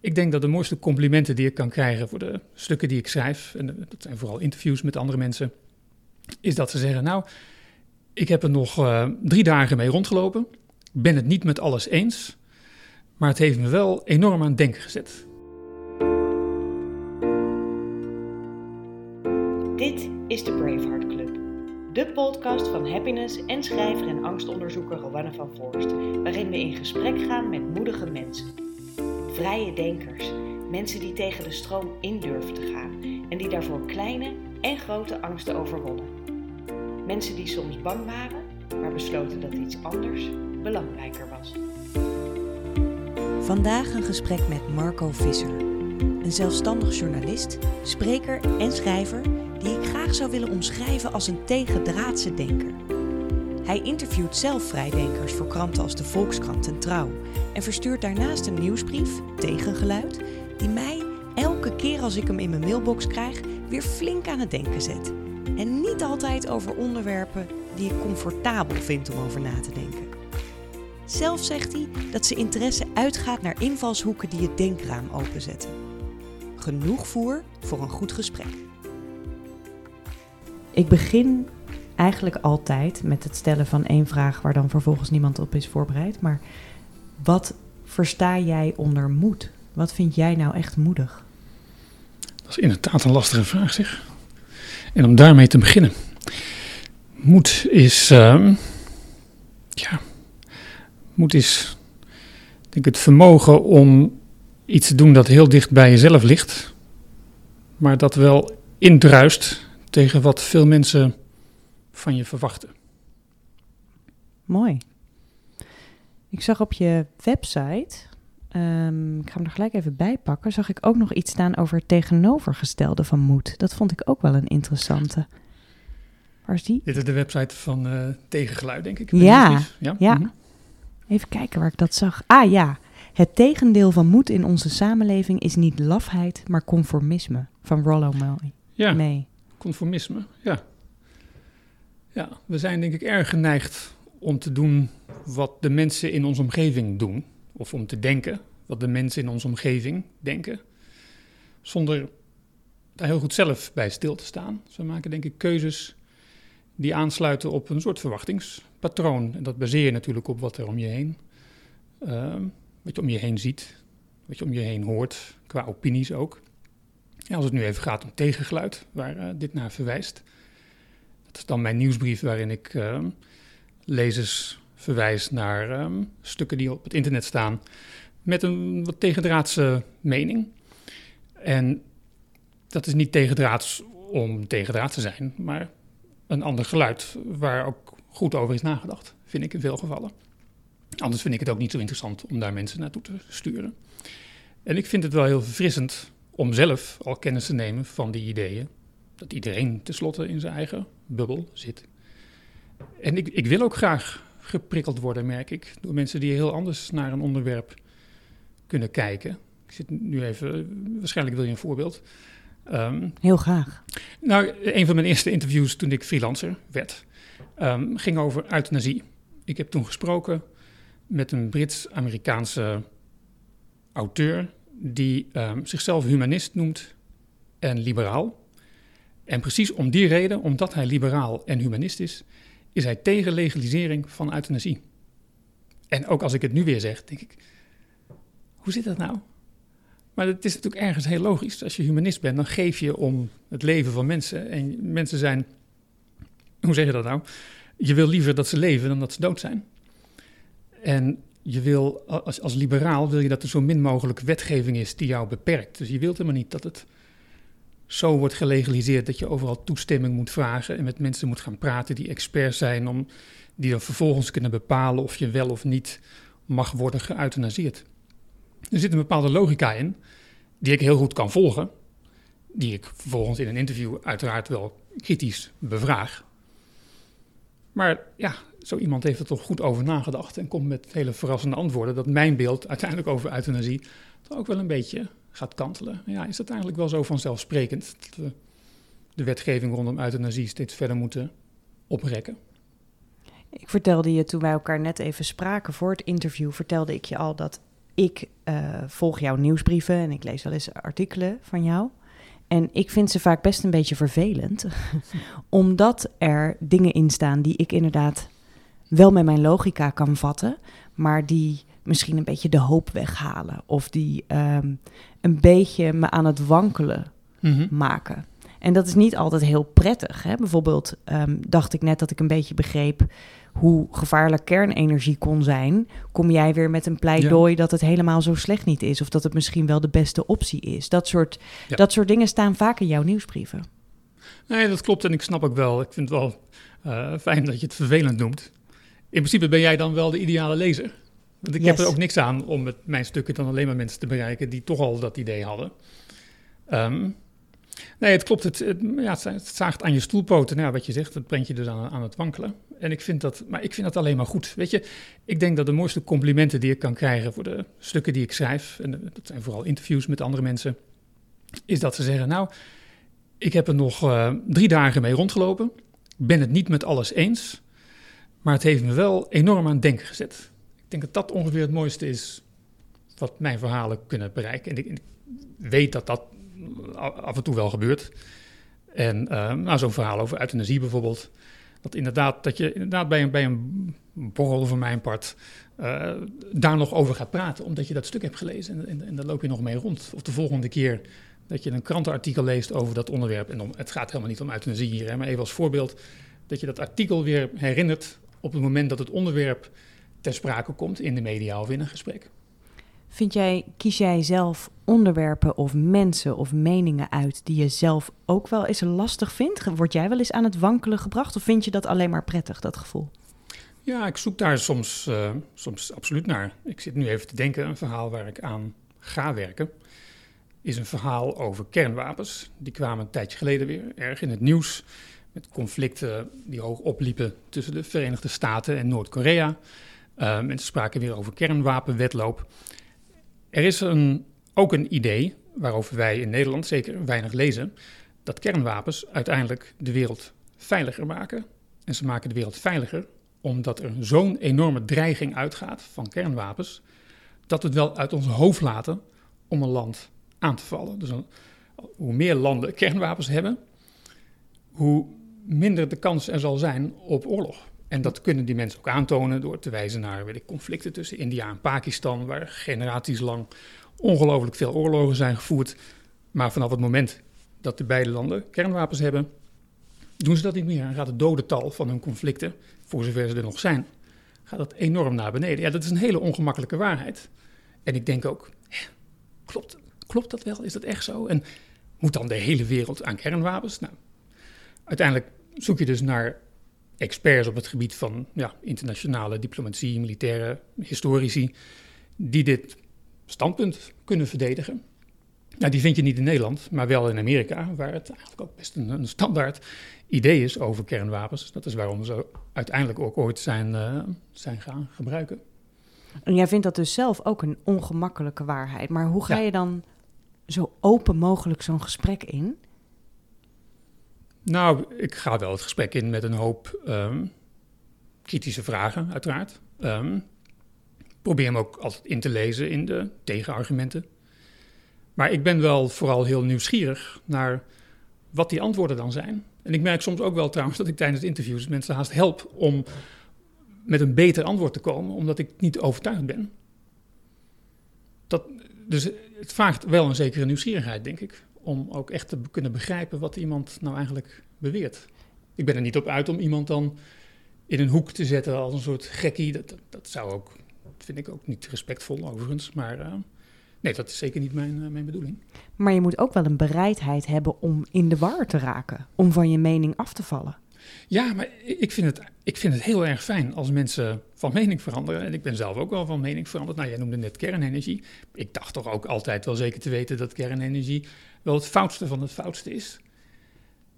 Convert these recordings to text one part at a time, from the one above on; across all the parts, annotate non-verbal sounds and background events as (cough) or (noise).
Ik denk dat de mooiste complimenten die ik kan krijgen voor de stukken die ik schrijf, en dat zijn vooral interviews met andere mensen, is dat ze zeggen: Nou, ik heb er nog uh, drie dagen mee rondgelopen. Ik ben het niet met alles eens, maar het heeft me wel enorm aan het denken gezet. Dit is de Braveheart Club, de podcast van happiness en schrijver en angstonderzoeker Rowanne van Voorst, waarin we in gesprek gaan met moedige mensen. Vrije denkers, mensen die tegen de stroom in durven te gaan en die daarvoor kleine en grote angsten overwonnen. Mensen die soms bang waren, maar besloten dat iets anders belangrijker was. Vandaag een gesprek met Marco Visser, een zelfstandig journalist, spreker en schrijver die ik graag zou willen omschrijven als een tegendraadse denker. Hij interviewt zelf vrijdenkers voor kranten als de Volkskrant en Trouw en verstuurt daarnaast een nieuwsbrief, Tegengeluid, die mij elke keer als ik hem in mijn mailbox krijg weer flink aan het denken zet. En niet altijd over onderwerpen die ik comfortabel vind om over na te denken. Zelf zegt hij dat zijn interesse uitgaat naar invalshoeken die het denkraam openzetten. Genoeg voer voor een goed gesprek. Ik begin eigenlijk altijd met het stellen van één vraag waar dan vervolgens niemand op is voorbereid. Maar wat versta jij onder moed? Wat vind jij nou echt moedig? Dat is inderdaad een lastige vraag, zeg. En om daarmee te beginnen. Moed is. Uh, ja. Moed is. Denk het vermogen om iets te doen dat heel dicht bij jezelf ligt. Maar dat wel indruist tegen wat veel mensen van je verwachten. Mooi. Ik zag op je website, um, ik ga hem er gelijk even bij pakken, zag ik ook nog iets staan over het tegenovergestelde van moed. Dat vond ik ook wel een interessante. Waar is die? Dit is de website van uh, Tegengeluid, denk ik. Ja, ja. ja. Mhm. Even kijken waar ik dat zag. Ah ja, het tegendeel van moed in onze samenleving is niet lafheid, maar conformisme. Van Rollo May. Ja, nee. conformisme, ja. Ja, we zijn denk ik erg geneigd om te doen wat de mensen in onze omgeving doen. Of om te denken wat de mensen in onze omgeving denken. Zonder daar heel goed zelf bij stil te staan. Dus we maken denk ik keuzes die aansluiten op een soort verwachtingspatroon. En dat baseer je natuurlijk op wat er om je heen, uh, wat je om je heen ziet, wat je om je heen hoort, qua opinies ook. Ja, als het nu even gaat om tegengeluid, waar uh, dit naar verwijst. Dat is dan mijn nieuwsbrief waarin ik uh, lezers verwijs naar ehm, stukken die op het internet staan met een wat tegendraadse mening. En dat is niet tegendraads om tegendraad te zijn, maar een ander geluid waar ook goed over is nagedacht, vind ik in veel gevallen. Anders vind ik het ook niet zo interessant om daar mensen naartoe te sturen. En ik vind het wel heel verfrissend om zelf al kennis te nemen van die ideeën. Dat iedereen tenslotte in zijn eigen bubbel zit. En ik, ik wil ook graag geprikkeld worden, merk ik, door mensen die heel anders naar een onderwerp kunnen kijken. Ik zit nu even, waarschijnlijk wil je een voorbeeld. Um, heel graag. Nou, een van mijn eerste interviews toen ik freelancer werd, um, ging over euthanasie. Ik heb toen gesproken met een Brits-Amerikaanse auteur die um, zichzelf humanist noemt en liberaal. En precies om die reden, omdat hij liberaal en humanist is, is hij tegen legalisering van euthanasie. En ook als ik het nu weer zeg, denk ik, hoe zit dat nou? Maar het is natuurlijk ergens heel logisch. Als je humanist bent, dan geef je om het leven van mensen. En mensen zijn, hoe zeg je dat nou? Je wil liever dat ze leven dan dat ze dood zijn. En je wil, als, als liberaal wil je dat er zo min mogelijk wetgeving is die jou beperkt. Dus je wilt helemaal niet dat het zo wordt gelegaliseerd dat je overal toestemming moet vragen en met mensen moet gaan praten die experts zijn, om, die dan vervolgens kunnen bepalen of je wel of niet mag worden geëuthanaseerd. Er zit een bepaalde logica in, die ik heel goed kan volgen, die ik vervolgens in een interview uiteraard wel kritisch bevraag. Maar ja, zo iemand heeft er toch goed over nagedacht en komt met hele verrassende antwoorden dat mijn beeld uiteindelijk over euthanasie toch ook wel een beetje gaat kantelen. Ja, is dat eigenlijk wel zo vanzelfsprekend dat we de wetgeving rondom euthanasie steeds verder moeten oprekken? Ik vertelde je toen wij elkaar net even spraken voor het interview, vertelde ik je al dat ik uh, volg jouw nieuwsbrieven en ik lees wel eens artikelen van jou. En ik vind ze vaak best een beetje vervelend, (laughs) omdat er dingen in staan die ik inderdaad wel met mijn logica kan vatten, maar die misschien een beetje de hoop weghalen of die um, een beetje me aan het wankelen Mhm. maken. En dat is niet altijd heel prettig. Hè? Bijvoorbeeld ehm, dacht ik net dat ik een beetje begreep hoe gevaarlijk kernenergie kon zijn. Kom jij weer met een pleidooi dat het helemaal zo slecht niet is, of dat het misschien wel de beste optie is? Dat soort, Ja. dat soort dingen staan vaak in jouw nieuwsbrieven. Nee, dat klopt en ik snap ook wel. Ik vind het wel eh, fijn dat je het vervelend noemt. In principe ben jij dan wel de ideale lezer. Want ik heb er ook niks aan om met mijn stukken dan alleen maar mensen te bereiken die toch al dat idee hadden. Ehm, nee, het klopt. Het, het, ja, het, zaagt aan je stoelpoten. Nou, wat je zegt, dat brengt je dus aan, aan het wankelen. En ik vind dat, maar ik vind dat alleen maar goed. Weet je, ik denk dat de mooiste complimenten die ik kan krijgen voor de stukken die ik schrijf, en dat zijn vooral interviews met andere mensen, is dat ze zeggen, nou, ik heb er nog eh, drie dagen mee rondgelopen. Ik ben het niet met alles eens, maar het heeft me wel enorm aan het denken gezet. Ik denk dat dat ongeveer het mooiste is wat mijn verhalen kunnen bereiken. En ik, weet dat dat af en toe wel gebeurt. En eh, nou, zo'n verhaal over euthanasie bijvoorbeeld. Dat, inderdaad, dat je inderdaad bij een, bij een borrel van mijn part eh, daar nog over gaat praten. Omdat je dat stuk hebt gelezen en, en, en daar loop je nog mee rond. Of de volgende keer dat je een krantenartikel leest over dat onderwerp. En om, het gaat helemaal niet om euthanasie hier, hè, maar even als voorbeeld. Dat je dat artikel weer herinnert op het moment dat het onderwerp ter sprake komt in de media of in een gesprek. Vind jij, kies jij zelf onderwerpen of mensen of meningen uit die je zelf ook wel eens lastig vindt? Word jij wel eens aan het wankelen gebracht of vind je dat alleen maar prettig, dat gevoel? Ja, ik zoek daar soms, uh, soms absoluut naar. Ik zit nu even te denken, een verhaal waar ik aan ga werken, is een verhaal over kernwapens. Die kwamen een tijdje geleden weer erg in het nieuws, met conflicten die hoog opliepen tussen de Verenigde Staten en Noord-Korea. Uh, mensen spraken weer over kernwapenwetloop. Er is een, ook een idee, waarover wij in Nederland zeker weinig lezen, dat kernwapens uiteindelijk de wereld veiliger maken. En ze maken de wereld veiliger omdat er zo'n enorme dreiging uitgaat van kernwapens, dat we het wel uit ons hoofd laten om een land aan te vallen. Dus hoe meer landen kernwapens hebben, hoe minder de kans er zal zijn op oorlog. En dat kunnen die mensen ook aantonen door te wijzen naar weet ik, conflicten tussen India en Pakistan, waar generaties lang ongelooflijk veel oorlogen zijn gevoerd. Maar vanaf het moment dat de beide landen kernwapens hebben, doen ze dat niet meer. En gaat het dodental van hun conflicten, voor zover ze er nog zijn, gaat dat enorm naar beneden. Ja, dat is een hele ongemakkelijke waarheid. En ik denk ook, klopt, klopt dat wel? Is dat echt zo? En moet dan de hele wereld aan kernwapens? Nou, uiteindelijk zoek je dus naar experts op het gebied van ja, internationale diplomatie, militaire historici, die dit standpunt kunnen verdedigen. Nou, die vind je niet in Nederland, maar wel in Amerika, waar het eigenlijk ook best een, een standaard idee is over kernwapens. Dat is waarom ze uiteindelijk ook ooit zijn, uh, zijn gaan gebruiken. En jij vindt dat dus zelf ook een ongemakkelijke waarheid. Maar hoe ga ja. je dan zo open mogelijk zo'n gesprek in? Nou, ik ga wel het gesprek in met een hoop um, kritische vragen, uiteraard. Um, probeer hem ook altijd in te lezen in de tegenargumenten. Maar ik ben wel vooral heel nieuwsgierig naar wat die antwoorden dan zijn. En ik merk soms ook wel trouwens dat ik tijdens interviews mensen haast help om met een beter antwoord te komen, omdat ik niet overtuigd ben. Dat, dus het vraagt wel een zekere nieuwsgierigheid, denk ik, om ook echt te kunnen begrijpen wat iemand nou eigenlijk beweert. Ik ben er niet op uit om iemand dan in een hoek te zetten als een soort gekkie. Dat, dat, zou ook, dat vind ik ook niet respectvol overigens, maar uh, nee, dat is zeker niet mijn, uh, mijn bedoeling. Maar je moet ook wel een bereidheid hebben om in de war te raken, om van je mening af te vallen. Ja, maar ik vind, het, ik vind het heel erg fijn als mensen van mening veranderen. En ik ben zelf ook wel van mening veranderd. Nou, jij noemde net kernenergie. Ik dacht toch ook altijd wel zeker te weten dat kernenergie wel het foutste van het foutste is.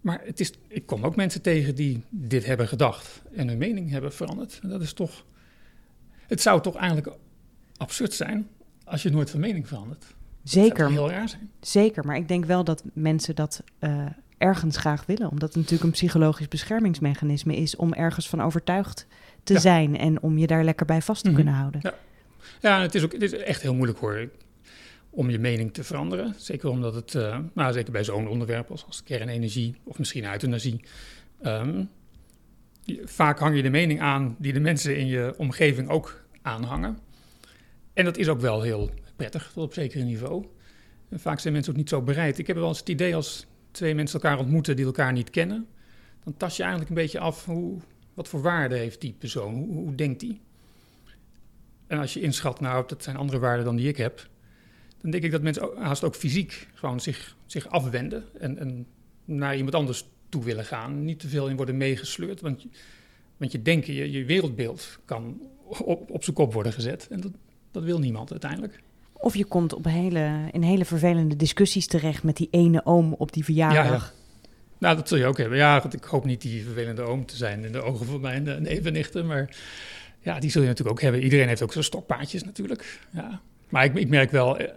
Maar het is, ik kom ook mensen tegen die dit hebben gedacht en hun mening hebben veranderd. En dat is toch. Het zou toch eigenlijk absurd zijn als je nooit van mening verandert. Zeker. Dat zou heel raar zijn. Zeker, maar ik denk wel dat mensen dat uh, ergens graag willen. Omdat het natuurlijk een psychologisch beschermingsmechanisme is om ergens van overtuigd te ja. zijn en om je daar lekker bij vast te mm -hmm. kunnen houden. Ja. Ja, het is ook het is echt heel moeilijk hoor om je mening te veranderen. Zeker omdat het, uh, nou, zeker bij zo'n onderwerp als, kernenergie of misschien euthanasie. Um, vaak hang je de mening aan die de mensen in je omgeving ook aanhangen. En dat is ook wel heel prettig tot op zeker niveau. En vaak zijn mensen ook niet zo bereid. Ik heb wel eens het idee als twee mensen elkaar ontmoeten die elkaar niet kennen, dan tas je eigenlijk een beetje af hoe, wat voor waarde heeft die persoon, hoe, hoe denkt die. En als je inschat, nou, dat zijn andere waarden dan die ik heb, dan denk ik dat mensen haast ook fysiek gewoon zich, zich afwenden en, en naar iemand anders toe willen gaan. Niet te veel in worden meegesleurd, want, want je denken, je, je wereldbeeld kan op, op zijn kop worden gezet. En dat, dat wil niemand uiteindelijk. Of je komt op hele, in hele vervelende discussies terecht met die ene oom op die verjaardag. Ja, Nou, dat zul je ook hebben. Ja, ik hoop niet die vervelende oom te zijn in de ogen van mijn uh, nevennichten. Maar ja, die zul je natuurlijk ook hebben. Iedereen heeft ook zijn stokpaardjes natuurlijk. Ja. Maar ik, ik merk wel... Eh,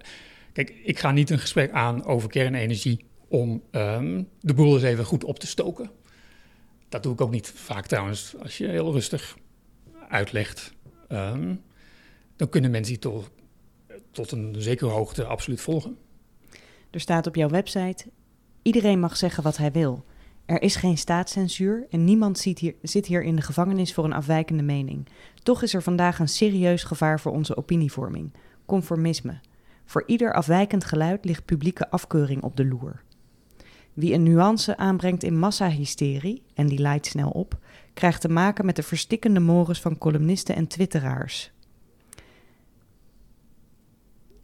kijk, ik ga niet een gesprek aan over kernenergie... om um, de boel eens even goed op te stoken. Dat doe ik ook niet vaak trouwens. Als je heel rustig uitlegt... Um, dan kunnen mensen die toch tot een zekere hoogte absoluut volgen. Er staat op jouw website: iedereen mag zeggen wat hij wil. Er is geen staatscensuur en niemand zit hier, zit hier in de gevangenis voor een afwijkende mening. Toch is er vandaag een serieus gevaar voor onze opinievorming: conformisme. Voor ieder afwijkend geluid ligt publieke afkeuring op de loer. Wie een nuance aanbrengt in massahysterie, en die leidt snel op, krijgt te maken met de verstikkende mores van columnisten en twitteraars.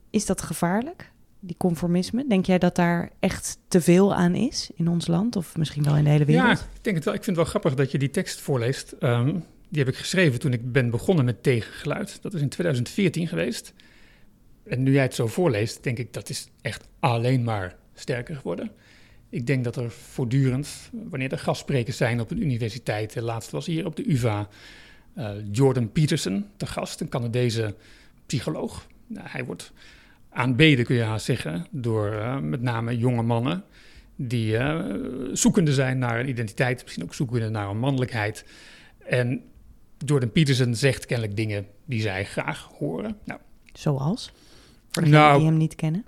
Is dat gevaarlijk, die conformisme? Denk jij dat daar echt te veel aan is in ons land of misschien wel in de hele wereld? Ja, ik denk het wel. Ik vind het wel grappig dat je die tekst voorleest. Um, die heb ik geschreven toen ik ben begonnen met tegengeluid. Dat is in 2014 geweest. En nu jij het zo voorleest, denk ik dat is echt alleen maar sterker geworden. Ik denk dat er voortdurend, wanneer er gastsprekers zijn op een universiteit, laatst was hier op de UVA uh, Jordan Peterson te gast, een Canadese psycholoog. Nou, hij wordt aanbeden, kun je haast zeggen, door uh, met name jonge mannen die zoekende zijn naar een identiteit, misschien ook zoekende naar een mannelijkheid. En Jordan Peterson zegt kennelijk dingen die zij graag horen. Nou, Zoals? Voor degenen nou, die hem niet kennen?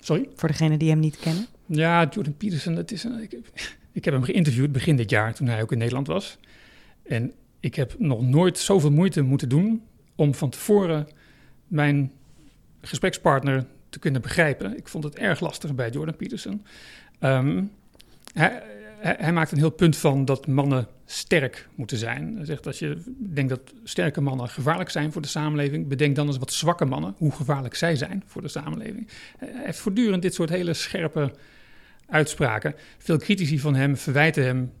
Sorry? Voor degenen die hem niet kennen? Ja, Jordan Peterson, dat is een, ik, (laughs) ik heb hem geïnterviewd begin dit jaar, toen hij ook in Nederland was. En ik heb nog nooit zoveel moeite moeten doen om van tevoren mijn gesprekspartner te kunnen begrijpen. Ik vond het erg lastig bij Jordan Peterson. Um, hij, hij, maakt een heel punt van dat mannen sterk moeten zijn. Hij zegt als je denkt dat sterke mannen gevaarlijk zijn voor de samenleving, bedenk dan eens wat zwakke mannen, hoe gevaarlijk zij zijn voor de samenleving. Hij heeft voortdurend dit soort hele scherpe uitspraken. Veel critici van hem verwijten hem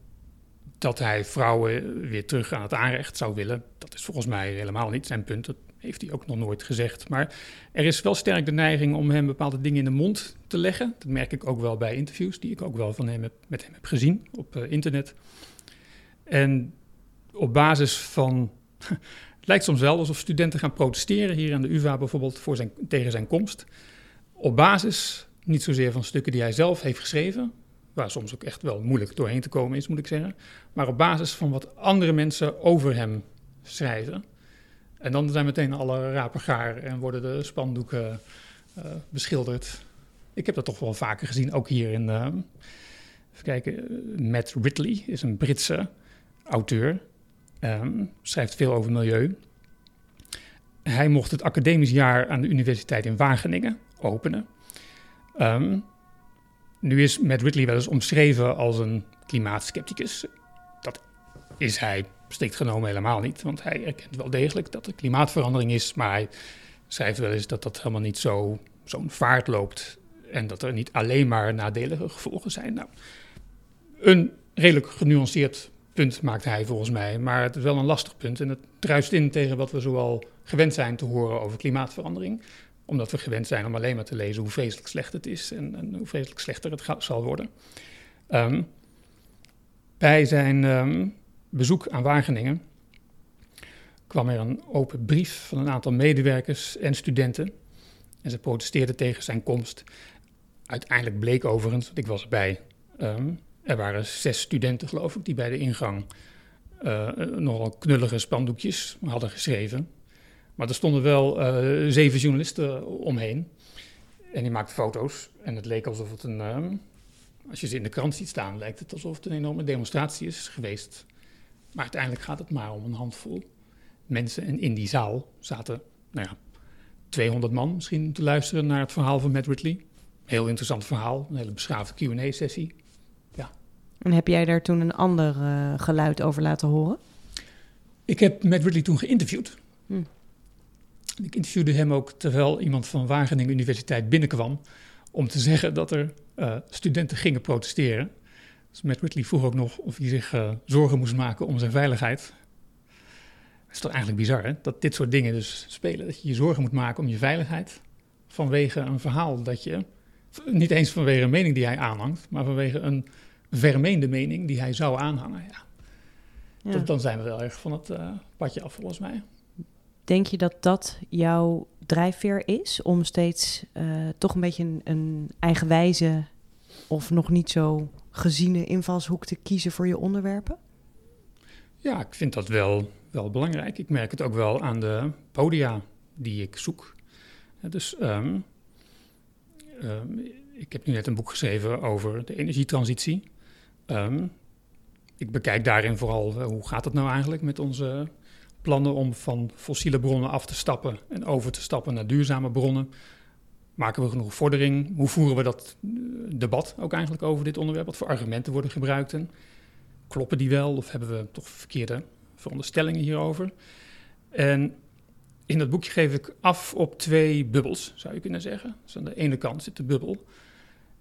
dat hij vrouwen weer terug aan het aanrecht zou willen. Dat is volgens mij helemaal niet zijn punt. Dat heeft hij ook nog nooit gezegd. Maar er is wel sterk de neiging om hem bepaalde dingen in de mond te leggen. Dat merk ik ook wel bij interviews die ik ook wel van hem heb, met hem heb gezien op uh, internet. En op basis van. (laughs) Het lijkt soms wel alsof studenten gaan protesteren hier aan de UVA bijvoorbeeld voor zijn, tegen zijn komst. Op basis niet zozeer van stukken die hij zelf heeft geschreven, waar soms ook echt wel moeilijk doorheen te komen is, moet ik zeggen, maar op basis van wat andere mensen over hem schrijven. En dan zijn meteen alle rapen gaar en worden de spandoeken uh, beschilderd. Ik heb dat toch wel vaker gezien, ook hier in. Uh, even kijken, Matt Ridley is een Britse auteur. Um, schrijft veel over milieu. Hij mocht het academisch jaar aan de Universiteit in Wageningen openen. Um, nu is Matt Ridley wel eens omschreven als een klimaatskepticus. Dat is hij strikt genomen helemaal niet, want hij erkent wel degelijk dat er klimaatverandering is, maar hij schrijft wel eens dat dat helemaal niet zo, zo'n vaart loopt en dat er niet alleen maar nadelige gevolgen zijn. Nou, een redelijk genuanceerd punt maakt hij volgens mij, maar het is wel een lastig punt en het druist in tegen wat we zoal gewend zijn te horen over klimaatverandering omdat we gewend zijn om alleen maar te lezen hoe vreselijk slecht het is en, hoe vreselijk slechter het zal worden. Um, bij zijn um, bezoek aan Wageningen kwam er een open brief van een aantal medewerkers en studenten. En ze protesteerden tegen zijn komst. Uiteindelijk bleek overigens, want ik was erbij, um, er waren zes studenten geloof ik die bij de ingang uh, nogal knullige spandoekjes hadden geschreven. Maar er stonden wel eh, zeven journalisten omheen. En die maakten foto's. En het leek alsof het een. ehm, als je ze in de krant ziet staan, lijkt het alsof het een enorme demonstratie is geweest. Maar uiteindelijk gaat het maar om een handvol mensen. En in die zaal zaten, nou ja, 200 man misschien te luisteren naar het verhaal van Matt Ridley. Heel interessant verhaal, een hele beschaafde QA-sessie. En heb jij daar toen een ander eh, geluid over laten horen? Ik heb Matt Ridley toen geïnterviewd. Hm. Ik interviewde hem ook terwijl iemand van Wageningen Universiteit binnenkwam om te zeggen dat er eh, studenten gingen protesteren. Dus Matt Ridley vroeg ook nog of hij zich eh, zorgen moest maken om zijn veiligheid. Het is toch eigenlijk bizar hè? dat dit soort dingen dus spelen. Dat je je zorgen moet maken om je veiligheid vanwege een verhaal dat je, niet eens vanwege een mening die hij aanhangt, maar vanwege een vermeende mening die hij zou aanhangen. Ja, Ja. dat- dan zijn we wel erg van het eh, padje af volgens mij. Denk je dat dat jouw drijfveer is om steeds eh, toch een beetje een, een eigenwijze of nog niet zo geziene invalshoek te kiezen voor je onderwerpen? Ja, ik vind dat wel, wel belangrijk. Ik merk het ook wel aan de podia die ik zoek. Dus ehm, ehm, ik heb nu net een boek geschreven over de energietransitie. Ehm, ik bekijk daarin vooral eh, hoe gaat het nou eigenlijk met onze plannen om van fossiele bronnen af te stappen en over te stappen naar duurzame bronnen. Maken we genoeg vordering? Hoe voeren we dat eh, debat ook eigenlijk over dit onderwerp? Wat voor argumenten worden gebruikt? En kloppen die wel of hebben we toch verkeerde veronderstellingen hierover? En in dat boekje geef ik af op twee bubbels, zou je kunnen zeggen. Dus aan de ene kant zit de bubbel.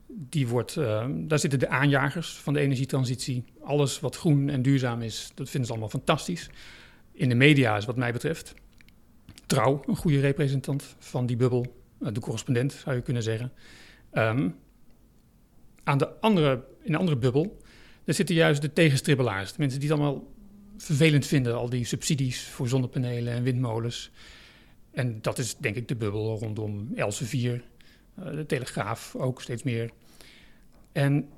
Die wordt, eh, daar zitten de aanjagers van de energietransitie. Alles wat groen en duurzaam is, dat vinden ze allemaal fantastisch. In de media is wat mij betreft trouw een goede representant van die bubbel. Eh, de correspondent zou je kunnen zeggen. Ehm, aan de andere, in de andere bubbel daar zitten juist de tegenstribbelaars. De mensen die het allemaal vervelend vinden, al die subsidies voor zonnepanelen en windmolens. En dat is denk ik de bubbel rondom Elsevier, eh, de Telegraaf ook steeds meer. En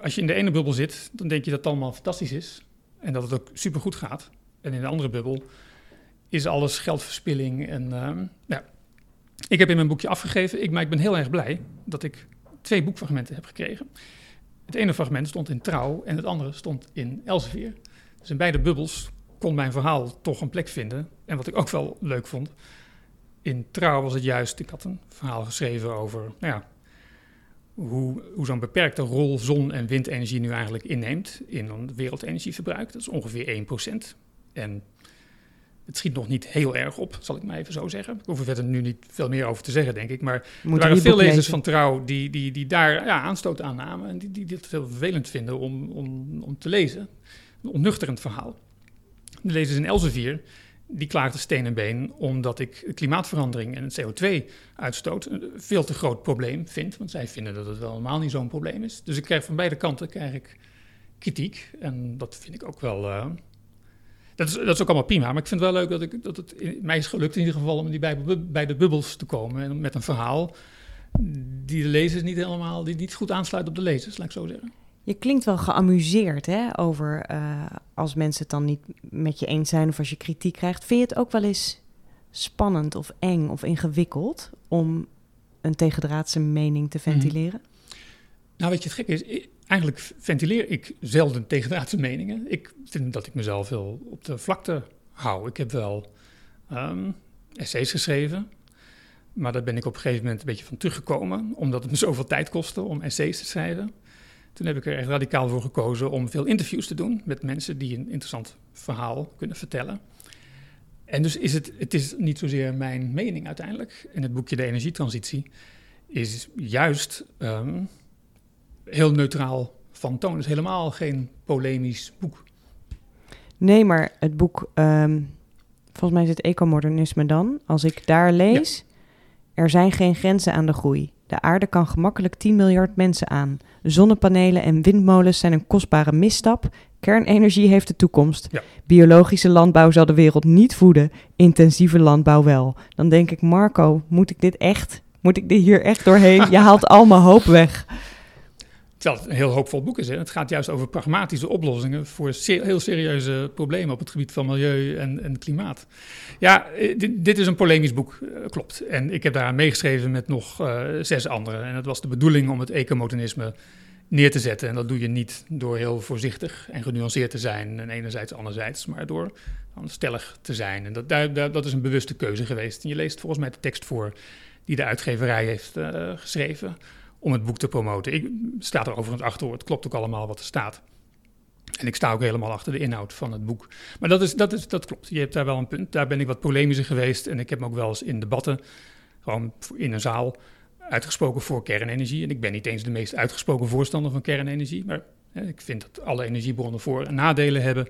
als je in de ene bubbel zit, dan denk je dat het allemaal fantastisch is en dat het ook supergoed gaat. En in de andere bubbel is alles geldverspilling. En ehm, ja, ik heb in mijn boekje afgegeven, ik, maar ik ben heel erg blij dat ik twee boekfragmenten heb gekregen. Het ene fragment stond in Trouw en het andere stond in Elsevier. Dus in beide bubbels kon mijn verhaal toch een plek vinden. En wat ik ook wel leuk vond, in Trouw was het juist, ik had een verhaal geschreven over nou ja, hoe, hoe zo'n beperkte rol zon- en windenergie nu eigenlijk inneemt in een wereldenergieverbruik. Dat is ongeveer 1%. En het schiet nog niet heel erg op, zal ik maar even zo zeggen. Ik hoef er verder nu niet veel meer over te zeggen, denk ik. Maar Moet er waren veel lezers van Trouw die, die, die daar ja, aanstoot aan namen. En die, die dit heel vervelend vinden om, om, om te lezen. Een onnuchterend verhaal. De lezers in Elsevier, die klaagden steen en been... omdat ik klimaatverandering en het CO2-uitstoot... een veel te groot probleem vind. Want zij vinden dat het wel helemaal niet zo'n probleem is. Dus ik krijg van beide kanten krijg ik kritiek. En dat vind ik ook wel... eh, dat is, dat is ook allemaal prima, maar ik vind het wel leuk dat, ik, dat het in- mij is gelukt in ieder geval om die bij, bij de bubbels te komen. En met een verhaal die de lezers niet helemaal, die niet goed aansluit op de lezers, laat ik zo zeggen. Je klinkt wel geamuseerd hè, over eh, als mensen het dan niet met je eens zijn of als je kritiek krijgt. Vind je het ook wel eens spannend of eng of ingewikkeld om een tegendraadse mening te ventileren? Nou, weet je, het gekke is, eigenlijk ventileer ik zelden tegendraadse meningen. Ik vind dat ik mezelf heel op de vlakte hou. Ik heb wel ehm, essays geschreven, maar daar ben ik op een gegeven moment een beetje van teruggekomen, omdat het me (laughs) zoveel tijd kostte om essays te schrijven. Toen heb ik er echt radicaal voor gekozen om veel interviews te doen met mensen die een interessant verhaal kunnen vertellen. En dus is het, het is niet zozeer mijn mening uiteindelijk. In het boekje De Energietransitie is juist ehm, heel neutraal van toon. Het is helemaal geen polemisch boek. Nee, maar het boek, ehm, volgens mij is het ecomodernisme dan. Als ik daar lees, er zijn geen grenzen aan de groei. De aarde kan gemakkelijk 10 miljard mensen aan. Zonnepanelen en windmolens zijn een kostbare misstap. Kernenergie heeft de toekomst. Ja. Biologische landbouw zal de wereld niet voeden. Intensieve landbouw wel. Dan denk ik, Marco, moet ik dit echt? Moet ik dit hier echt doorheen? Je haalt al mijn hoop weg. Terwijl het een heel hoopvol boek is. Hè? Het gaat juist over pragmatische oplossingen voor heel serieuze problemen op het gebied van milieu en, en klimaat. Ja, eh, dit, dit, is een polemisch boek, eh, klopt. En ik heb daar meegeschreven met nog uh, zes anderen. En het was de bedoeling om het ecomodernisme neer te zetten. En dat doe je niet door heel voorzichtig en genuanceerd te zijn, en enerzijds anderzijds, maar door stellig te zijn. En dat, dat, is een bewuste keuze geweest. En je leest volgens mij de tekst voor die de uitgeverij heeft geschreven om het boek te promoten. Ik sta er overigens achter, het klopt ook allemaal wat er staat. En ik sta ook helemaal achter de inhoud van het boek. Maar dat, is, dat, is, dat klopt, je hebt daar wel een punt. Daar ben ik wat polemischer geweest en ik heb me ook wel eens in debatten, gewoon in een zaal, uitgesproken voor kernenergie. En ik ben niet eens de meest uitgesproken voorstander van kernenergie, maar hè, ik vind dat alle energiebronnen voor- en nadelen hebben.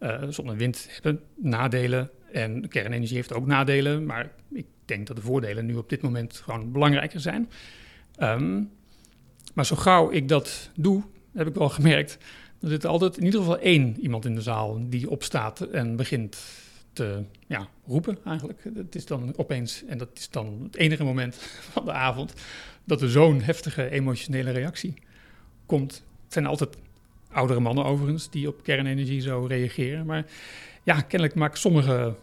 Uh, zon en wind hebben nadelen en kernenergie heeft ook nadelen, maar ik denk dat de voordelen nu op dit moment gewoon belangrijker zijn. Um, maar zo gauw ik dat doe, heb ik wel (laughs) gemerkt, er zit altijd in ieder geval één iemand in de zaal die opstaat en begint te ja, roepen eigenlijk. Het is dan opeens, en dat is dan het enige moment (laughs) van de avond, dat er zo'n heftige emotionele reactie komt. Het zijn altijd oudere mannen overigens die op kernenergie zo reageren. Maar ja, kennelijk maken sommige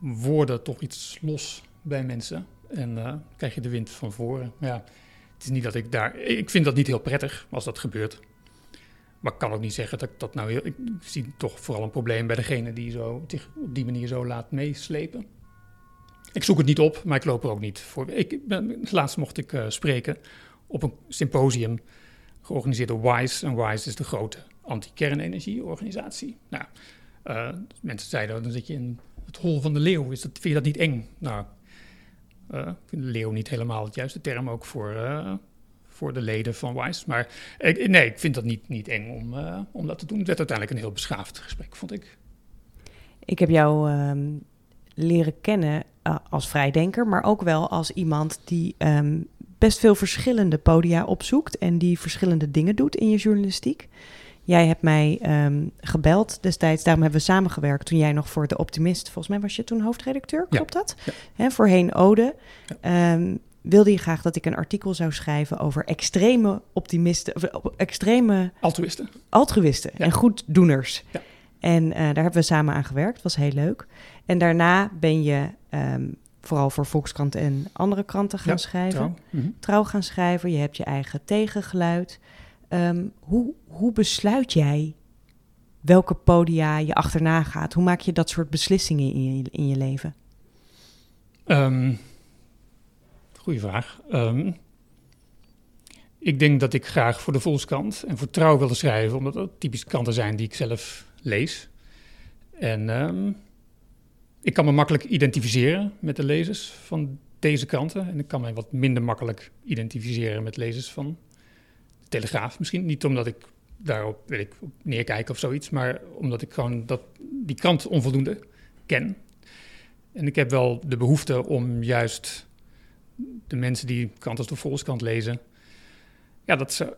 woorden toch iets los bij mensen. En uh, krijg je de wind van voren. Ja, het is niet dat ik daar. Ik vind dat niet heel prettig als dat gebeurt. Maar ik kan ook niet zeggen dat ik dat nou heel. Ik zie toch vooral een probleem bij degene die zo, zich op die manier zo laat meeslepen. Ik zoek het niet op, maar ik loop er ook niet voor. Ik ben, laatst mocht ik uh, spreken op een symposium georganiseerd door WISE. En WISE is de grote anti-kernenergieorganisatie. Nou, uh, mensen zeiden, dan zit je in het hol van de leeuw. Is dat, vind je dat niet eng? Nou, ik vind leeuw niet helemaal het juiste term ook voor, uh, voor de leden van WISE. Maar ik, nee, ik vind dat niet, niet eng om, uh, om dat te doen. Het werd uiteindelijk een heel beschaafd gesprek, vond ik. Ik heb jou um, leren kennen als vrijdenker, maar ook wel als iemand die um, best veel verschillende podia opzoekt en die verschillende dingen doet in je journalistiek. Jij hebt mij um, gebeld destijds, daarom hebben we samengewerkt toen jij nog voor De Optimist, volgens mij was je toen hoofdredacteur, klopt ja. dat? Ja. He, voorheen Ode. Ja. Um, wilde je graag dat ik een artikel zou schrijven over extreme optimisten, of extreme altruïsten, altruïsten en goeddoeners. Ja. En uh, daar hebben we samen aan gewerkt, was heel leuk. En daarna ben je um, vooral voor Volkskrant en andere kranten gaan schrijven. trouw. Mhm. Trouw gaan schrijven, je hebt je eigen tegengeluid. Um, hoe, hoe besluit jij welke podia je achterna gaat? Hoe maak je dat soort beslissingen in je, in je leven? Um, goeie vraag. Um, ik denk dat ik graag voor de Volkskrant en voor Trouw wilde schrijven, omdat dat typisch kranten zijn die ik zelf lees. En ik kan me makkelijk identificeren met de lezers van deze kranten. En ik kan me wat minder makkelijk identificeren met lezers van Telegraaf. Misschien niet omdat ik daarop wil ik neerkijken of zoiets, maar omdat ik gewoon dat, die krant onvoldoende ken. En ik heb wel de behoefte om juist de mensen die krant als de Volkskrant lezen, ja, dat ze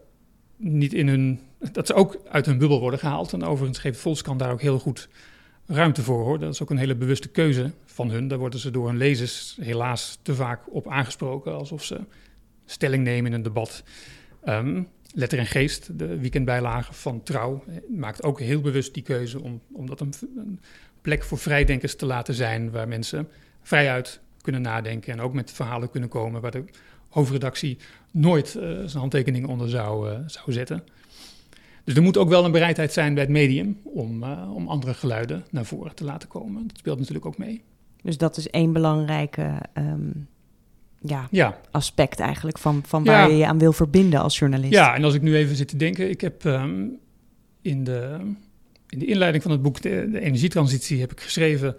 niet in hun, dat ze ook uit hun bubbel worden gehaald. En overigens geeft Volkskrant daar ook heel goed ruimte voor hoor. Dat is ook een hele bewuste keuze van hun. Daar worden ze door hun lezers helaas te vaak op aangesproken, alsof ze stelling nemen in een debat. Um, Letter en Geest, de weekendbijlage van Trouw, maakt ook heel bewust die keuze om, om dat een, plek voor vrijdenkers te laten zijn, waar mensen vrijuit kunnen nadenken en ook met verhalen kunnen komen waar de hoofdredactie nooit uh, zijn handtekening onder zou, uh, zou zetten. Dus er moet ook wel een bereidheid zijn bij het medium om, om andere geluiden naar voren te laten komen. Dat speelt natuurlijk ook mee. Dus dat is één belangrijke um, ja, Ja, aspect eigenlijk van, van Ja. waar je je aan wil verbinden als journalist. ja, en als ik nu even zit te denken, ik heb ehm, in, de, in de inleiding van het boek De, de Energietransitie heb ik geschreven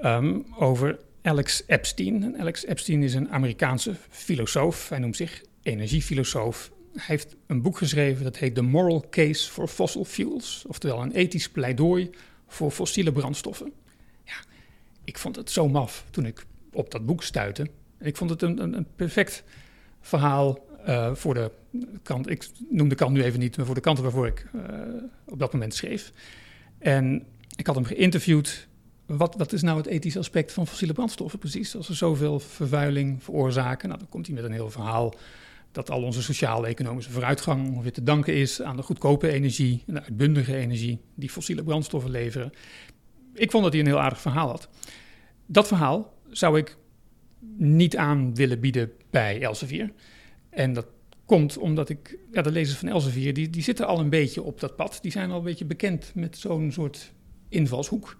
ehm, over Alex Epstein. En Alex Epstein is een Amerikaanse filosoof. Hij noemt zich energiefilosoof. Hij heeft een boek geschreven dat heet The Moral Case for Fossil Fuels. Oftewel een ethisch pleidooi voor fossiele brandstoffen. Ja, ik vond het zo maf toen ik op dat boek stuitte. Ik vond het een, een, perfect verhaal uh, voor de kant. Ik noem de kant nu even niet, maar voor de kanten waarvoor ik uh, op dat moment schreef. En ik had hem geïnterviewd. Wat, wat is nou het ethische aspect van fossiele brandstoffen precies? Als ze zoveel vervuiling veroorzaken. Nou, dan komt hij met een heel verhaal dat al onze sociaal-economische vooruitgang ongeveer te danken is aan de goedkope energie en de uitbundige energie die fossiele brandstoffen leveren. Ik vond dat hij een heel aardig verhaal had. Dat verhaal zou ik niet aan willen bieden bij Elsevier. En dat komt omdat ik, ja, de lezers van Elsevier, die, die zitten al een beetje op dat pad. Die zijn al een beetje bekend met zo'n soort invalshoek.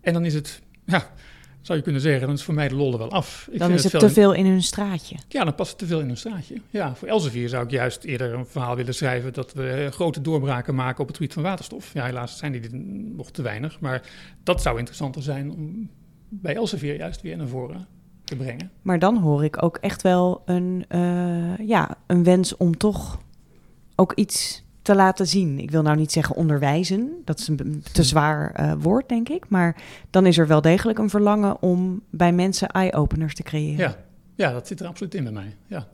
En dan is het, ja, zou je kunnen zeggen, dan is voor mij de lol er wel af. Ik dan is het, te veel in hun straatje. Ja, dan past het te veel in hun straatje. Ja, voor Elsevier zou ik juist eerder een verhaal willen schrijven dat we grote doorbraken maken op het gebied van waterstof. Ja, helaas zijn die nog te weinig, maar dat zou interessanter zijn om bij Elsevier juist weer naar voren te brengen. Maar dan hoor ik ook echt wel een, uh, ja, een wens om toch ook iets te laten zien. Ik wil nou niet zeggen onderwijzen, dat is een te zwaar uh, woord, denk ik. Maar dan is er wel degelijk een verlangen om bij mensen eye-openers te creëren. Ja. ja, dat zit er absoluut in bij mij. Ja.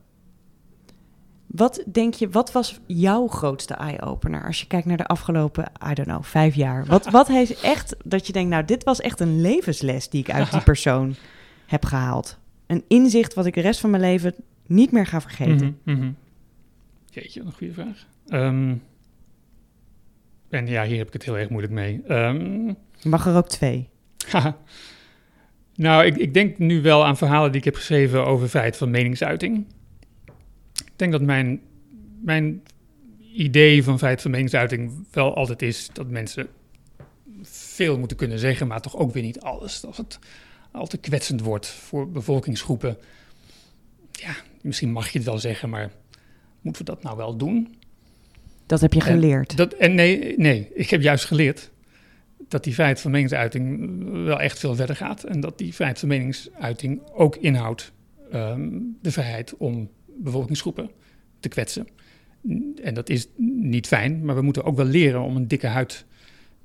Wat denk je, wat was jouw grootste eye-opener als je kijkt naar de afgelopen, I don't know, vijf jaar? Wat, wat heeft echt, dat je denkt, nou, dit was echt een levensles die ik uit die (laughs) persoon heb gehaald. Een inzicht wat ik de rest van mijn leven niet meer ga vergeten. Mm -hmm, Jeetje, een goede vraag. Um, en ja, hier heb ik het heel erg moeilijk mee. Um, Mag er ook twee? nou, ik, ik, denk nu wel aan verhalen die ik heb geschreven over vrijheid van meningsuiting. Ik denk dat mijn, mijn idee van vrijheid van meningsuiting wel altijd is dat mensen veel moeten kunnen zeggen, maar toch ook weer niet alles. Dat het al te kwetsend wordt voor bevolkingsgroepen. Ja, misschien mag je het wel zeggen, maar moeten we dat nou wel doen? Dat heb je geleerd? En, dat, en nee, nee, ik heb juist geleerd dat die vrijheid van meningsuiting wel echt veel verder gaat. En dat die vrijheid van meningsuiting ook inhoudt um, de vrijheid om bevolkingsgroepen te kwetsen. En dat is niet fijn, maar we moeten ook wel leren om een dikke huid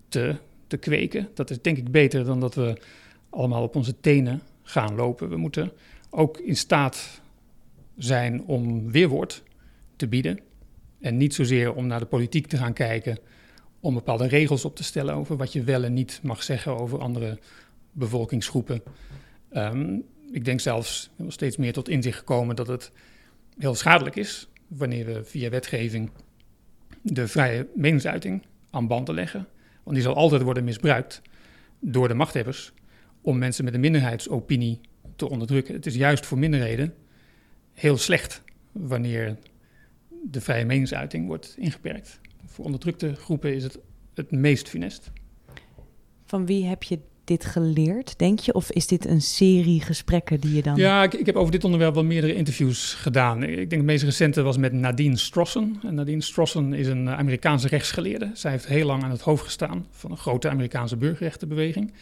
te, te kweken. Dat is denk ik beter dan dat we allemaal op onze tenen gaan lopen. We moeten ook in staat zijn om weerwoord te bieden. En niet zozeer om naar de politiek te gaan kijken, om bepaalde regels op te stellen over wat je wel en niet mag zeggen over andere bevolkingsgroepen. Ehm, ik denk zelfs steeds meer tot inzicht gekomen dat het heel schadelijk is wanneer we via wetgeving de vrije meningsuiting aan banden leggen. Want die zal altijd worden misbruikt door de machthebbers om mensen met een minderheidsopinie te onderdrukken. Het is juist voor minderheden heel slecht wanneer de vrije meningsuiting wordt ingeperkt. Voor onderdrukte groepen is het het meest funest. Van wie heb je dit geleerd, denk je? Of is dit een serie gesprekken die je dan... Ja, ik, ik heb over dit onderwerp wel meerdere interviews gedaan. Ik denk het meest recente was met Nadine Strossen. En Nadine Strossen is een Amerikaanse rechtsgeleerde. Zij heeft heel lang aan het hoofd gestaan van een grote Amerikaanse burgerrechtenbeweging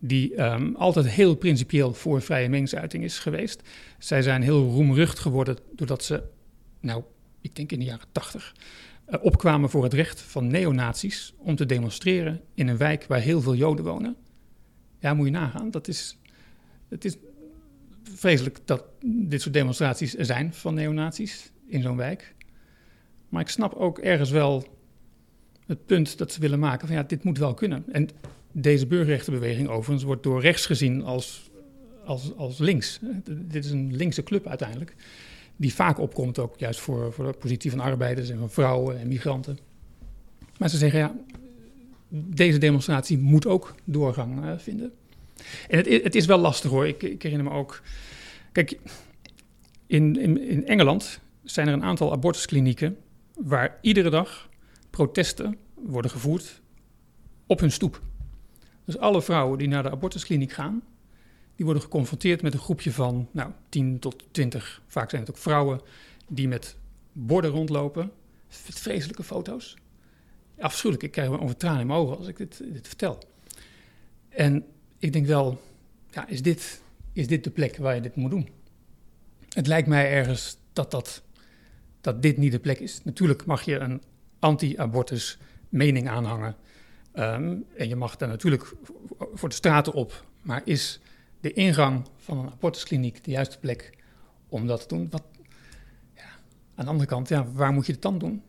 die um, altijd heel principieel voor vrije meningsuiting is geweest. Zij zijn heel roemrucht geworden doordat ze, nou, ik denk in de jaren tachtig, uh, opkwamen voor het recht van neonazies om te demonstreren in een wijk waar heel veel Joden wonen. Ja, moet je nagaan. Dat is, het is vreselijk dat dit soort demonstraties er zijn van neonazies in zo'n wijk. Maar ik snap ook ergens wel het punt dat ze willen maken van ja, dit moet wel kunnen. En deze burgerrechtenbeweging overigens wordt door rechts gezien als, als, als links. Dit is een linkse club uiteindelijk, die vaak opkomt ook juist voor, voor de positie van arbeiders en van vrouwen en migranten. Maar ze zeggen ja, deze demonstratie moet ook doorgang uh, vinden. En het, het, is wel lastig hoor. Ik, ik, herinner me ook. Kijk, in, in, in Engeland zijn er een aantal abortusklinieken waar iedere dag protesten worden gevoerd op hun stoep. Dus alle vrouwen die naar de abortuskliniek gaan, die worden geconfronteerd met een groepje van nou, 10 tot 20, vaak zijn het ook vrouwen, die met borden rondlopen. Vreselijke foto's. Afschuwelijk, ik krijg over tranen in mijn ogen als ik dit, dit vertel. En ik denk wel, ja, is, dit, is dit de plek waar je dit moet doen? Het lijkt mij ergens dat, dat, dat dit niet de plek is. Natuurlijk mag je een anti-abortus mening aanhangen. Um, en je mag daar natuurlijk voor de straten op. Maar is de ingang van een abortuskliniek de juiste plek om dat te doen? Wat, ja, aan de andere kant, ja, waar moet je het dan doen?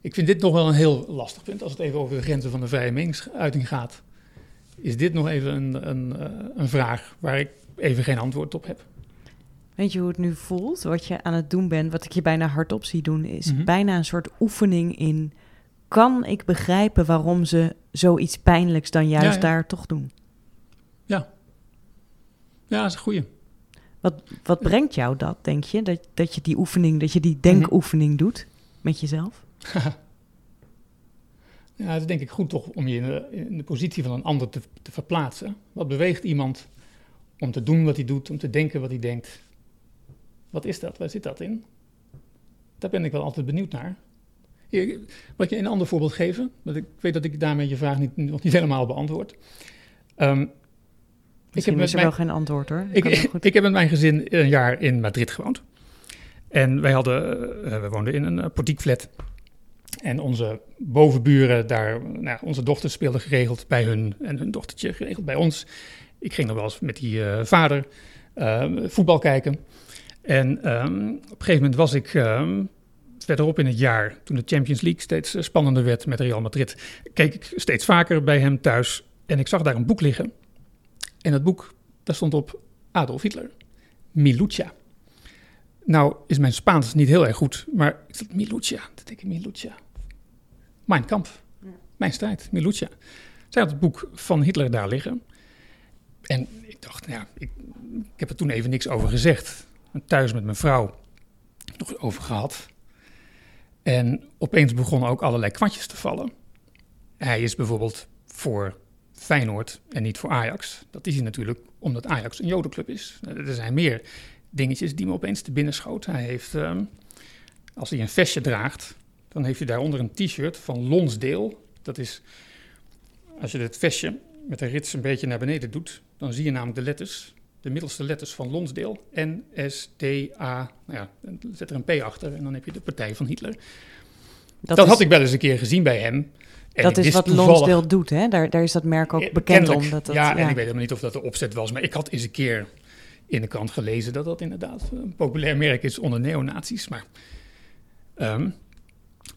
Ik vind dit nog wel een heel lastig punt. Als het even over de grenzen van de vrije meningsuiting gaat, is dit nog even een, een, eh, een vraag waar ik even geen antwoord op heb. We Weet je hoe het nu voelt? Wat je aan het doen bent, wat ik je bijna hardop zie doen, is Mhm. bijna een soort oefening in. Kan ik begrijpen waarom ze zoiets pijnlijks dan juist Ja, ja. daar toch doen? Ja, dat is een goeie. Wat, wat brengt jou dat, denk je? Dat, dat je die oefening, dat je die denkoefening doet met jezelf? (laughs) Ja, het is denk ik goed toch om je in de, in de positie van een ander te, te verplaatsen. Wat beweegt iemand om te doen wat hij doet, om te denken wat hij denkt? Wat is dat? Waar zit dat in? Daar ben ik wel altijd benieuwd naar. Wat je een ander voorbeeld geven, want ik weet dat ik daarmee je vraag niet, nog niet helemaal beantwoord. Ehm, Misschien met is er mijn- wel geen antwoord hoor. Ik, ik heb met mijn gezin een jaar in Madrid gewoond. En wij hadden, eh, we woonden in een uh, portiekflat. En onze bovenburen, daar, nou, onze dochter speelde geregeld bij hun en hun dochtertje geregeld bij ons. Ik ging nog wel eens met die eh, vader voetbal kijken. En ehm, op een gegeven moment was ik ehm, verderop in het jaar, toen de Champions League steeds eh, spannender werd met Real Madrid, keek ik steeds vaker bij hem thuis. En ik zag daar een boek liggen. En dat boek, daar stond op Adolf Hitler. Milucha. Nou is mijn Spaans niet heel erg goed, maar ik dacht, Milucha, dat denk ik Milucha. Mijn kamp, mijn strijd, Milucha. Zij had het boek van Hitler daar liggen. En ik dacht, nou ja, ik, ik heb er toen even niks over gezegd. En thuis met mijn vrouw nog over gehad. En opeens begonnen ook allerlei kwartjes te vallen. Hij is bijvoorbeeld voor Feyenoord en niet voor Ajax. Dat is hij natuurlijk omdat Ajax een jodenclub is. Er zijn meer dingetjes die me opeens te binnen schoot. Hij heeft, ehm, als hij een vestje draagt, dan heeft hij daaronder een t-shirt van Lonsdale. Dat is, als je het vestje met de rits een beetje naar beneden doet, dan zie je namelijk de letters, de middelste letters van Lonsdale. N, S, D, A, nou ja, dan zet er een P achter en dan heb je de partij van Hitler. Dat, is, had ik wel eens een keer gezien bij hem. En dat is wat Lonsdale doet, hè? Daar, daar is dat merk ook Eh, bekend om. Dat dat, ja, en ik weet helemaal niet of dat de opzet was, maar ik had eens een keer in de krant gelezen dat dat inderdaad een populair merk is onder neonazies. Maar ehm,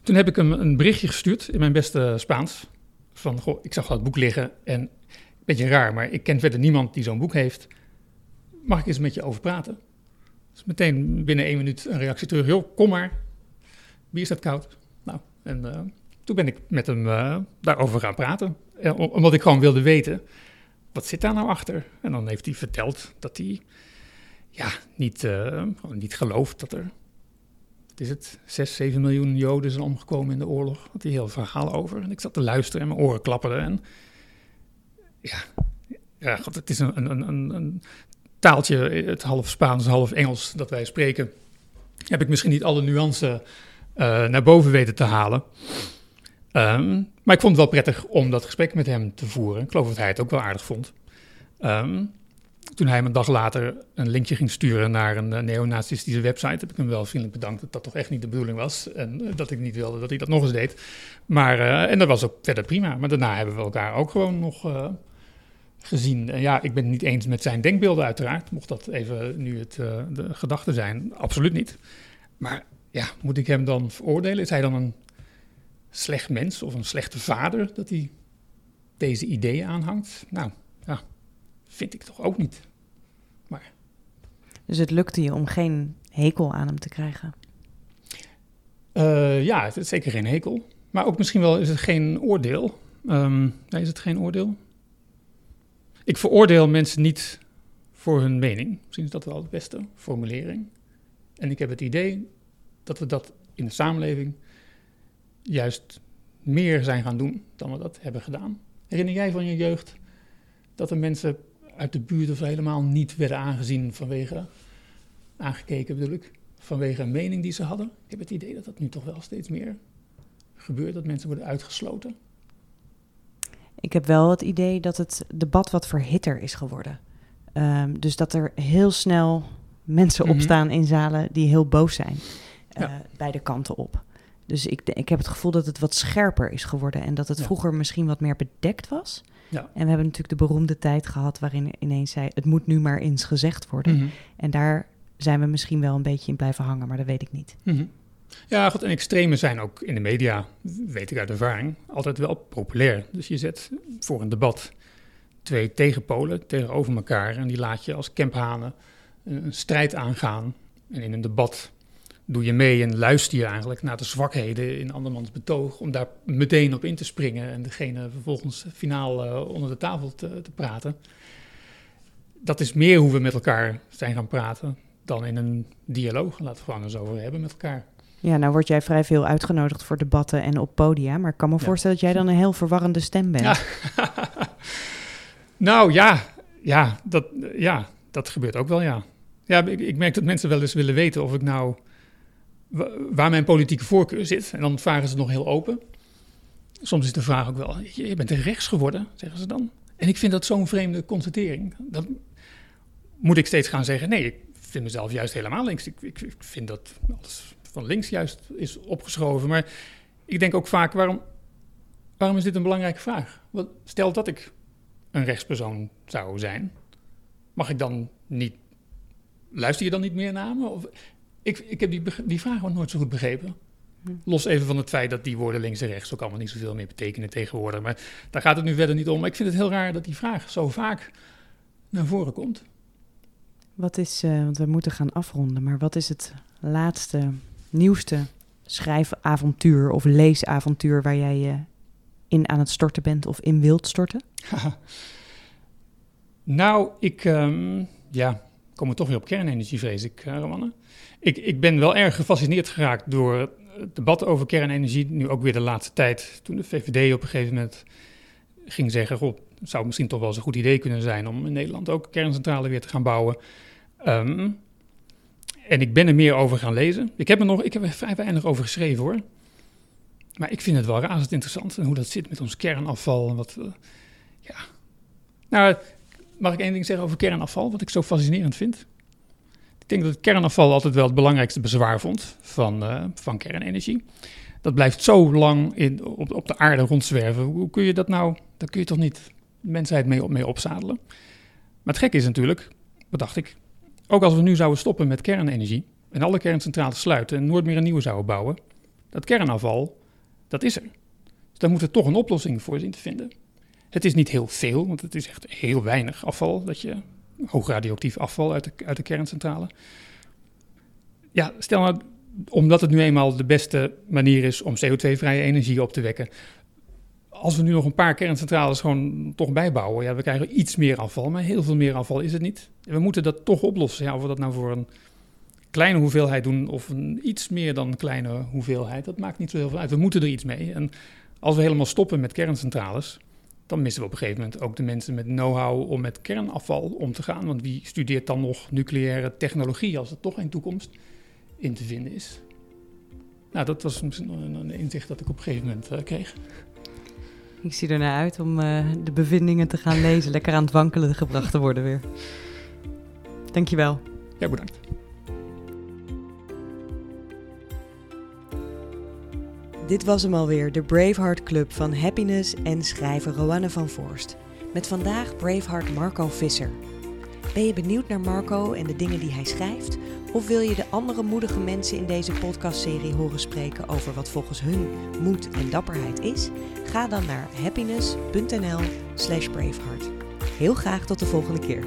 toen heb ik hem een berichtje gestuurd in mijn beste Spaans. Van, goh, ik zag dat boek liggen en een beetje raar, maar ik ken verder niemand die zo'n boek heeft. Mag ik eens met je over praten? Dus meteen binnen één minuut een reactie terug. Joh, kom maar. Bier staat koud. Nou, en eh, toen ben ik met hem eh, daarover gaan praten. Om- omdat ik gewoon wilde weten, wat zit daar nou achter? En dan heeft hij verteld dat hij ja, niet, gewoon niet gelooft dat er, wat is het, 6, 7 miljoen Joden zijn omgekomen in de oorlog. Had hij heel verhaal over. En ik zat te luisteren en mijn oren klapperden. En ja, ja god, het is een- een, een taaltje, het half Spaans, half Engels dat wij spreken. Heb ik misschien niet alle nuance eh, naar boven weten te halen. Ehm, maar ik vond het wel prettig om dat gesprek met hem te voeren. Ik geloof dat hij het ook wel aardig vond. Ehm, toen hij me een dag later een linkje ging sturen naar een uh, neonazistische website, heb ik hem wel vriendelijk bedankt dat dat toch echt niet de bedoeling was. En eh, dat ik niet wilde dat hij dat nog eens deed. Maar, eh, en dat was ook verder prima. Maar daarna hebben we elkaar ook gewoon nog eh, gezien. En ja, ik ben het niet eens met zijn denkbeelden uiteraard. Mocht dat even nu het, eh, de gedachte zijn, absoluut niet. Maar ja, moet ik hem dan veroordelen? Is hij dan een slecht mens of een slechte vader dat hij deze ideeën aanhangt? Nou, ja, vind ik toch ook niet. Dus het lukte je om geen hekel aan hem te krijgen. Uh, ja, het is zeker geen hekel. Maar ook misschien wel is het geen oordeel. Um, nee, is het geen oordeel? Ik veroordeel mensen niet voor hun mening. Misschien is dat wel de beste formulering. En ik heb het idee dat we dat in de samenleving juist meer zijn gaan doen dan we dat hebben gedaan. Herinner jij van je jeugd dat er mensen uit de buurt of helemaal niet werden aangezien vanwege, aangekeken bedoel ik, vanwege een mening die ze hadden? Ik heb het idee dat dat nu toch wel steeds meer gebeurt, dat mensen worden uitgesloten. Ik heb wel het idee dat het debat wat verhitter is geworden. Um, dus dat er heel snel mensen Mhm. opstaan in zalen die heel boos zijn. Uh, Ja. Beide kanten op. Dus ik, ik heb het gevoel dat het wat scherper is geworden. En dat het Ja. vroeger misschien wat meer bedekt was. Ja. En we hebben natuurlijk de beroemde tijd gehad waarin ineens zei... het moet nu maar eens gezegd worden. Mhm. En daar zijn we misschien wel een beetje in blijven hangen, maar dat weet ik niet. Mhm. Ja, goed, en extremen zijn ook in de media, weet ik uit ervaring, altijd wel populair. Dus je zet voor een debat twee tegenpolen tegenover elkaar en die laat je als kemphanen een, strijd aangaan. En in een debat doe je mee en luister je eigenlijk naar de zwakheden in andermans betoog. Om daar meteen op in te springen en degene vervolgens finaal uh, onder de tafel te, te, praten. Dat is meer hoe we met elkaar zijn gaan praten dan in een dialoog. Laten we gewoon eens over hebben met elkaar. Ja, nou word jij vrij veel uitgenodigd voor debatten en op podia. Maar ik kan me voorstellen dat jij dan een heel verwarrende stem bent. Ja. (laughs) nou ja, ja dat, ja, dat gebeurt ook wel, ja. Ja, ik, ik, merk dat mensen wel eens willen weten of ik nou... waar mijn politieke voorkeur zit. En dan vragen ze nog heel open. Soms is de vraag ook wel... je bent rechts geworden, zeggen ze dan. En ik vind dat zo'n vreemde constatering. Dan moet ik steeds gaan zeggen... nee, ik vind mezelf juist helemaal links. Ik, ik, ik vind dat alles van links juist is opgeschoven. Maar ik denk ook vaak, waarom, waarom is dit een belangrijke vraag? stel dat ik een rechtspersoon zou zijn, mag ik dan niet, luister je dan niet meer naar me? Of, ik, ik heb die, die vraag nog nooit zo goed begrepen. Hm. Los even van het feit dat die woorden links en rechts ook allemaal niet zoveel meer betekenen tegenwoordig. Maar daar gaat het nu verder niet om. Maar ik vind het heel raar dat die vraag zo vaak naar voren komt. Wat is, uh, want we moeten gaan afronden, maar wat is het laatste nieuwste schrijfavontuur of leesavontuur waar jij je in aan het storten bent of in wilt storten? (laughs) nou, ik um, ja, kom er toch weer op kernenergie, vrees ik, uh, Romanne. Ik, ik ben wel erg gefascineerd geraakt door het debat over kernenergie. Nu ook weer de laatste tijd, toen de VVD op een gegeven moment ging zeggen... Goh, het zou misschien toch wel eens een goed idee kunnen zijn om in Nederland ook kerncentrale weer te gaan bouwen. Um, en ik ben er meer over gaan lezen. Ik heb er nog, ik heb er vrij weinig over geschreven hoor. Maar ik vind het wel razend interessant en hoe dat zit met ons kernafval. En wat, uh, ja. Nou, mag ik één ding zeggen over kernafval, wat ik zo fascinerend vind? Ik denk dat het kernafval altijd wel het belangrijkste bezwaar vond van, uh, van kernenergie. Dat blijft zo lang in, op, op de aarde rondzwerven. Hoe kun je dat nou, daar kun je toch niet de mensheid mee, mee opzadelen? Maar het gekke is natuurlijk, dacht ik, ook als we nu zouden stoppen met kernenergie en alle kerncentrales sluiten en nooit meer een nieuwe zouden bouwen, dat kernafval, dat is er. Dus daar moet er toch een oplossing voor zien te vinden. Het is niet heel veel, want het is echt heel weinig afval, dat je hoog radioactief afval uit de, uit de kerncentrale. Ja, stel nou, omdat het nu eenmaal de beste manier is om CO2-vrije energie op te wekken, als we nu nog een paar kerncentrales gewoon toch bijbouwen, ja, we krijgen iets meer afval, maar heel veel meer afval is het niet. we moeten dat toch oplossen. Ja, of we dat nou voor een kleine hoeveelheid doen of een iets meer dan een kleine hoeveelheid, dat maakt niet zo heel veel uit. We moeten er iets mee. En als we helemaal stoppen met kerncentrales, dan missen we op een gegeven moment ook de mensen met know-how om met kernafval om te gaan. Want wie studeert dan nog nucleaire technologie als er toch geen toekomst in te vinden is? Nou, dat was een inzicht dat ik op een gegeven moment uh, kreeg. Ik zie er naar uit om uh, de bevindingen te gaan lezen. Lekker aan het wankelen gebracht te worden weer. Dankjewel. Ja, bedankt. Dit was hem alweer, de Braveheart Club van Happiness en schrijver Roanne van Voorst. Met vandaag Braveheart Marco Visser. Ben je benieuwd naar Marco en de dingen die hij schrijft? Of wil je de andere moedige mensen in deze podcastserie horen spreken over wat volgens hun moed en dapperheid is? Ga dan naar happiness.nl/braveheart. Heel graag tot de volgende keer.